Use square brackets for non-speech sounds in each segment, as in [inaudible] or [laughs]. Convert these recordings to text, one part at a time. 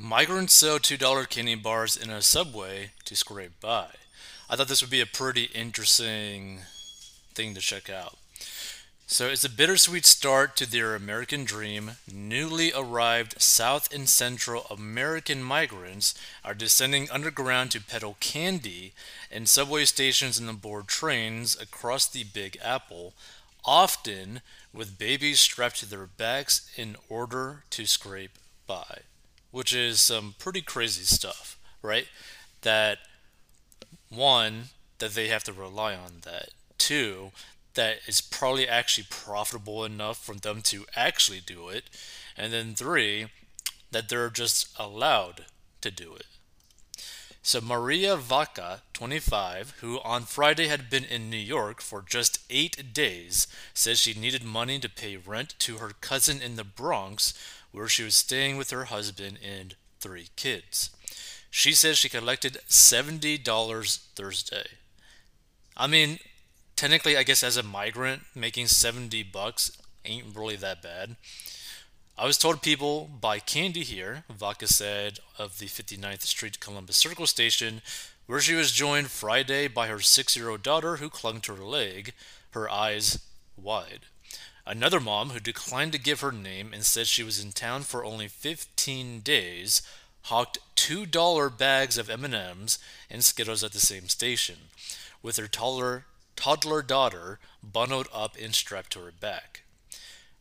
Migrants sell $2 candy bars in a subway to scrape by. I thought this would be a pretty interesting thing to check out. So it's a bittersweet start to their American dream. Newly arrived South and Central American migrants are descending underground to peddle candy in subway stations and aboard trains across the Big Apple, often with babies strapped to their backs in order to scrape by which is some pretty crazy stuff, right? That one, that they have to rely on that. Two, that it's probably actually profitable enough for them to actually do it. And then three, that they're just allowed to do it. So Maria Vaca, 25, who on Friday had been in New York for just eight days, says she needed money to pay rent to her cousin in the Bronx where she was staying with her husband and three kids. She says she collected $70 Thursday. I mean, technically, I guess as a migrant, making 70 bucks ain't really that bad. I was told people buy candy here, Vaca said of the 59th Street Columbus Circle station, where she was joined Friday by her six year old daughter who clung to her leg, her eyes wide. Another mom who declined to give her name and said she was in town for only 15 days hawked $2 bags of M&Ms and Skittles at the same station, with her toddler, toddler daughter bundled up and strapped to her back.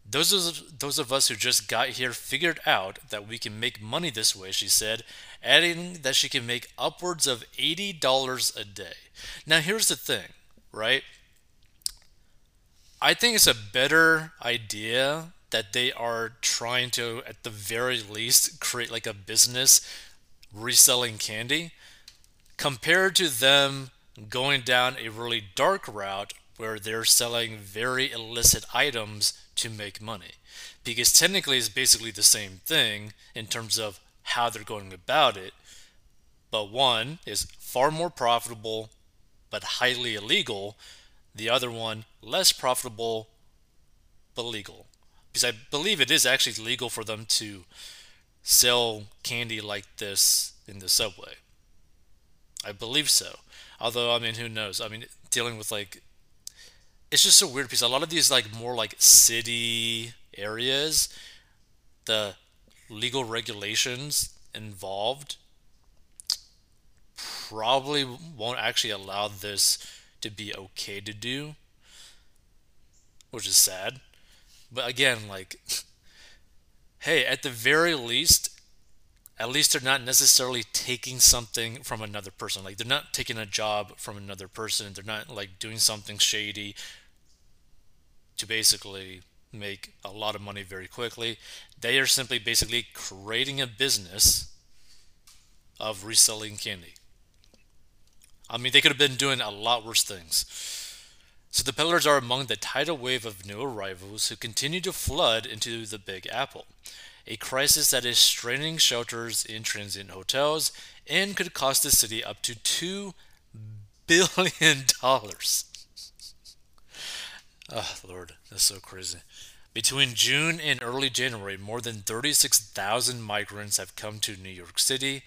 Those of, those of us who just got here figured out that we can make money this way, she said, adding that she can make upwards of $80 a day. Now, here's the thing, right? I think it's a better idea that they are trying to, at the very least, create like a business reselling candy compared to them going down a really dark route where they're selling very illicit items to make money. Because technically, it's basically the same thing in terms of how they're going about it. But one is far more profitable but highly illegal the other one, less profitable, but legal. Because I believe it is actually legal for them to sell candy like this in the subway. I believe so. Although, I mean, who knows? I mean, dealing with like. It's just so weird because a lot of these, like, more like city areas, the legal regulations involved probably won't actually allow this to be okay to do, which is sad. But again, like, [laughs] hey, at the very least, at least they're not necessarily taking something from another person. Like, they're not taking a job from another person. They're not, like, doing something shady to basically make a lot of money very quickly. They are simply basically creating a business of reselling candy. I mean, they could have been doing a lot worse things. So the peddlers are among the tidal wave of new arrivals who continue to flood into the Big Apple, a crisis that is straining shelters in transient hotels and could cost the city up to $2 billion. oh, Lord, that's so crazy. Between June and early January, more than 36,000 migrants have come to New York City,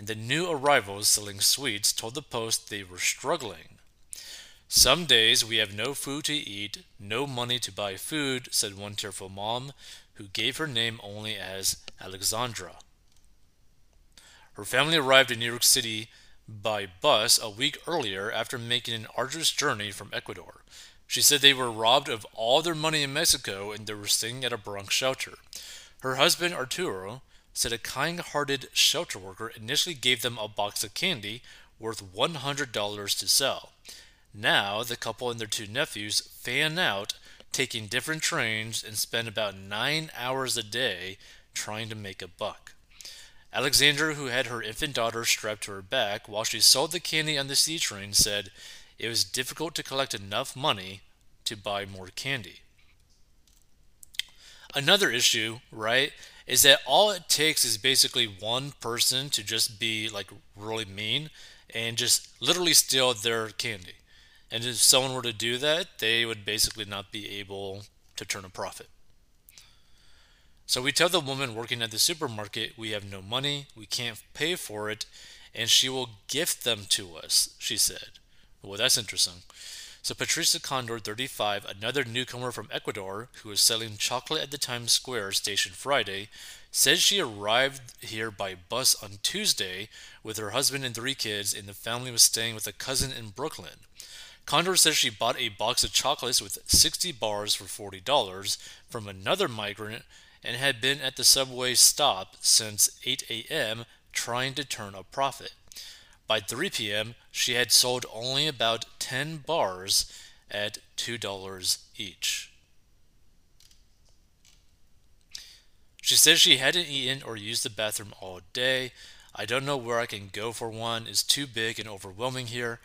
and the new arrivals selling sweets told the Post they were struggling. Some days we have no food to eat, no money to buy food, said one tearful mom, who gave her name only as Alexandra. Her family arrived in New York City by bus a week earlier after making an arduous journey from Ecuador. She said they were robbed of all their money in Mexico and they were staying at a Bronx shelter. Her husband, Arturo, said a kind hearted shelter worker initially gave them a box of candy worth $100 to sell. Now, the couple and their two nephews fan out, taking different trains, and spend about nine hours a day trying to make a buck. Alexandra, who had her infant daughter strapped to her back while she sold the candy on the C train, said it was difficult to collect enough money to buy more candy. Another issue, right, is that all it takes is basically one person to just be like really mean and just literally steal their candy. And if someone were to do that, they would basically not be able to turn a profit. So we tell the woman working at the supermarket we have no money, we can't pay for it, and she will gift them to us, she said. Well, that's interesting. So Patricia Condor, 35, another newcomer from Ecuador who was selling chocolate at the Times Square station Friday, says she arrived here by bus on Tuesday with her husband and three kids, and the family was staying with a cousin in Brooklyn. Condor says she bought a box of chocolates with 60 bars for $40 from another migrant and had been at the subway stop since 8 a.m. trying to turn a profit. By 3 p.m., she had sold only about 10 bars at $2 each. She says she hadn't eaten or used the bathroom all day. I don't know where I can go for one. It's too big and overwhelming here.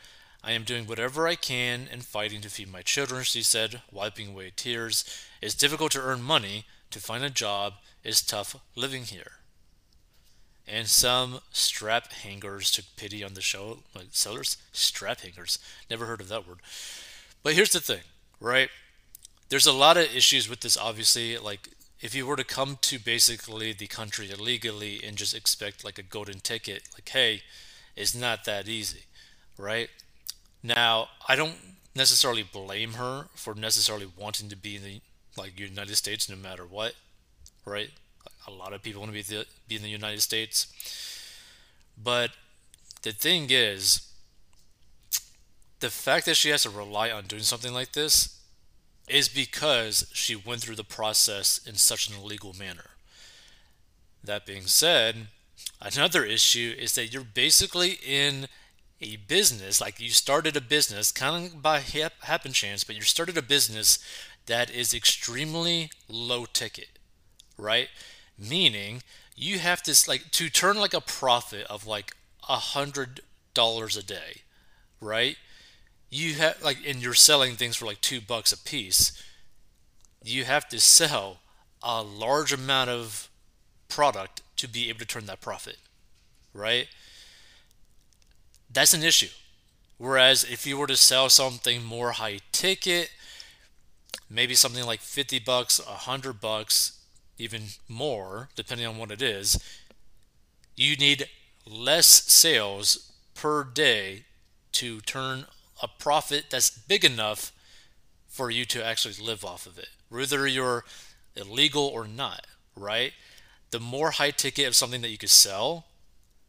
I am doing whatever I can and fighting to feed my children, she said, wiping away tears. It's difficult to earn money, to find a job is tough living here. And some strap hangers took pity on the show. Like sellers? Strap hangers. Never heard of that word. But here's the thing, right? There's a lot of issues with this, obviously. Like, if you were to come to basically the country illegally and just expect like a golden ticket, like, hey, it's not that easy, right? Now, I don't necessarily blame her for necessarily wanting to be in the like United States no matter what, right? A lot of people want to be the, be in the United States, but the thing is, the fact that she has to rely on doing something like this is because she went through the process in such an illegal manner. That being said, another issue is that you're basically in a business, like you started a business, kind of by happen chance, but you started a business that is extremely low ticket, right? Meaning you have to like to turn like a profit of like a hundred dollars a day, right? You have like and you're selling things for like two bucks a piece. You have to sell a large amount of product to be able to turn that profit, right? That's an issue. Whereas if you were to sell something more high ticket, maybe something like 50 bucks, 100 bucks, even more, depending on what it is, you need less sales per day to turn a profit that's big enough for you to actually live off of it, whether you're illegal or not, right? The more high ticket of something that you could sell,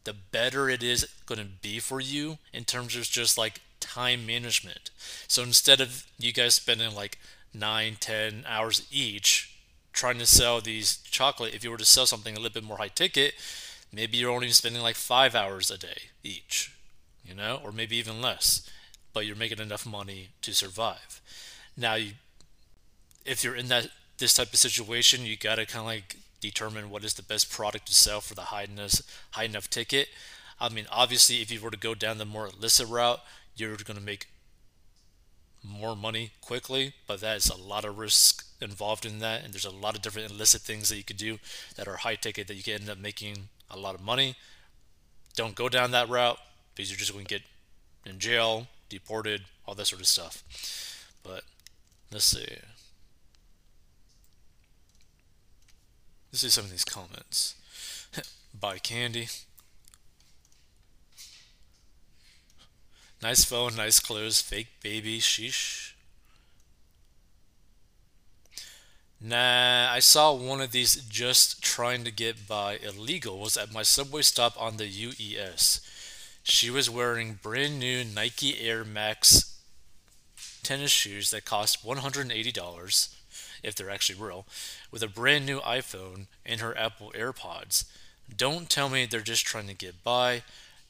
the better it is going to be for you in terms of just like time management. So instead of you guys spending like nine, ten hours each trying to sell these chocolate. If you were to sell something a little bit more high ticket, maybe you're only spending like five hours a day each, you know, or maybe even less, but you're making enough money to survive. Now, you, if you're in that this type of situation, you got to kind of like determine what is the best product to sell for the high enough, high enough ticket. I mean, obviously, if you were to go down the more illicit route, you're to make more money quickly, but that is a lot of risk involved in that, and there's a lot of different illicit things that you could do that are high ticket that you can end up making a lot of money. Don't go down that route because you're just going to get in jail, deported, all that sort of stuff. But let's see. Let's see some of these comments. [laughs] Buy candy. Nice phone, nice clothes, fake baby, sheesh. Nah, I saw one of these just trying to get by illegal was at my subway stop on the UES. She was wearing brand new Nike Air Max tennis shoes that cost $180 if they're actually real, with a brand new iPhone and her Apple AirPods. Don't tell me they're just trying to get by.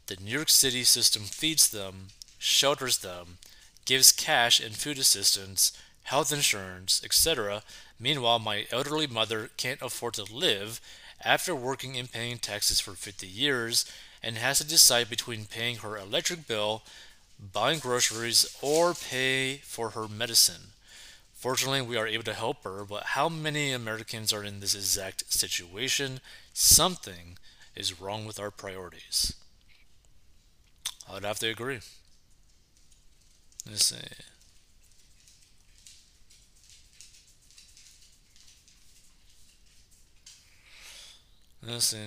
The New York City system feeds them, shelters them, gives cash and food assistance, health insurance, etc. Meanwhile, my elderly mother can't afford to live after working and paying taxes for 50 years and has to decide between paying her electric bill, buying groceries, or pay for her medicine. Fortunately, we are able to help her, but how many Americans are in this exact situation? Something is wrong with our priorities. I'd have to agree. Let's see. Let's see.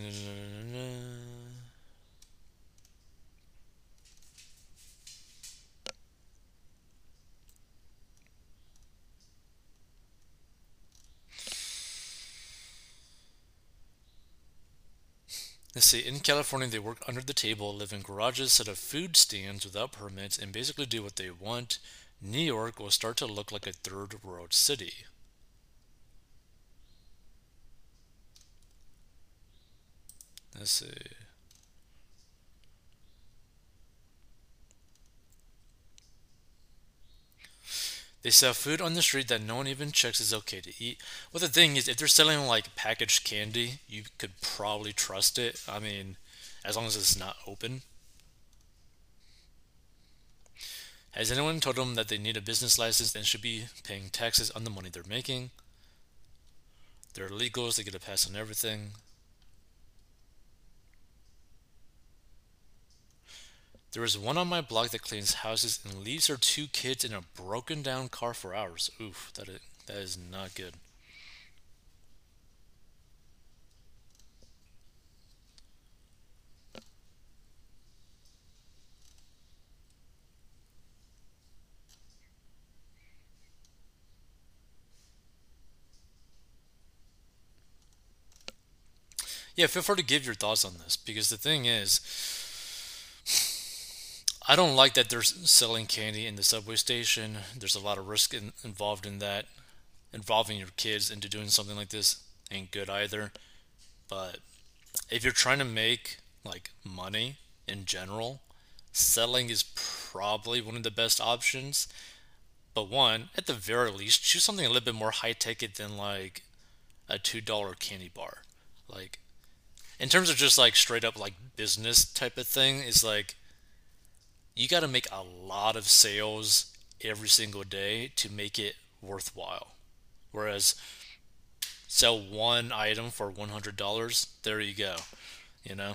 Let's see, in California, they work under the table, live in garages, set up food stands without permits, and basically do what they want. New York will start to look like a third world city. Let's see. They sell food on the street that no one even checks is okay to eat. Well, the thing is, if they're selling like packaged candy, you could probably trust it. I mean, as long as it's not open. Has anyone told them that they need a business license and should be paying taxes on the money they're making? They're illegals, they get a pass on everything. There is one on my block that cleans houses and leaves her two kids in a broken down car for hours. Oof, that is, that is not good. Yeah, feel free to give your thoughts on this because the thing is, I don't like that they're selling candy in the subway station. There's a lot of risk in, involved in that. Involving your kids into doing something like this ain't good either. But if you're trying to make like money in general, selling is probably one of the best options. But one, at the very least, choose something a little bit more high ticket than like a two dollar candy bar. Like in terms of just like straight up like business type of thing, is like you got to make a lot of sales every single day to make it worthwhile. Whereas sell one item for $100, there you go, you know.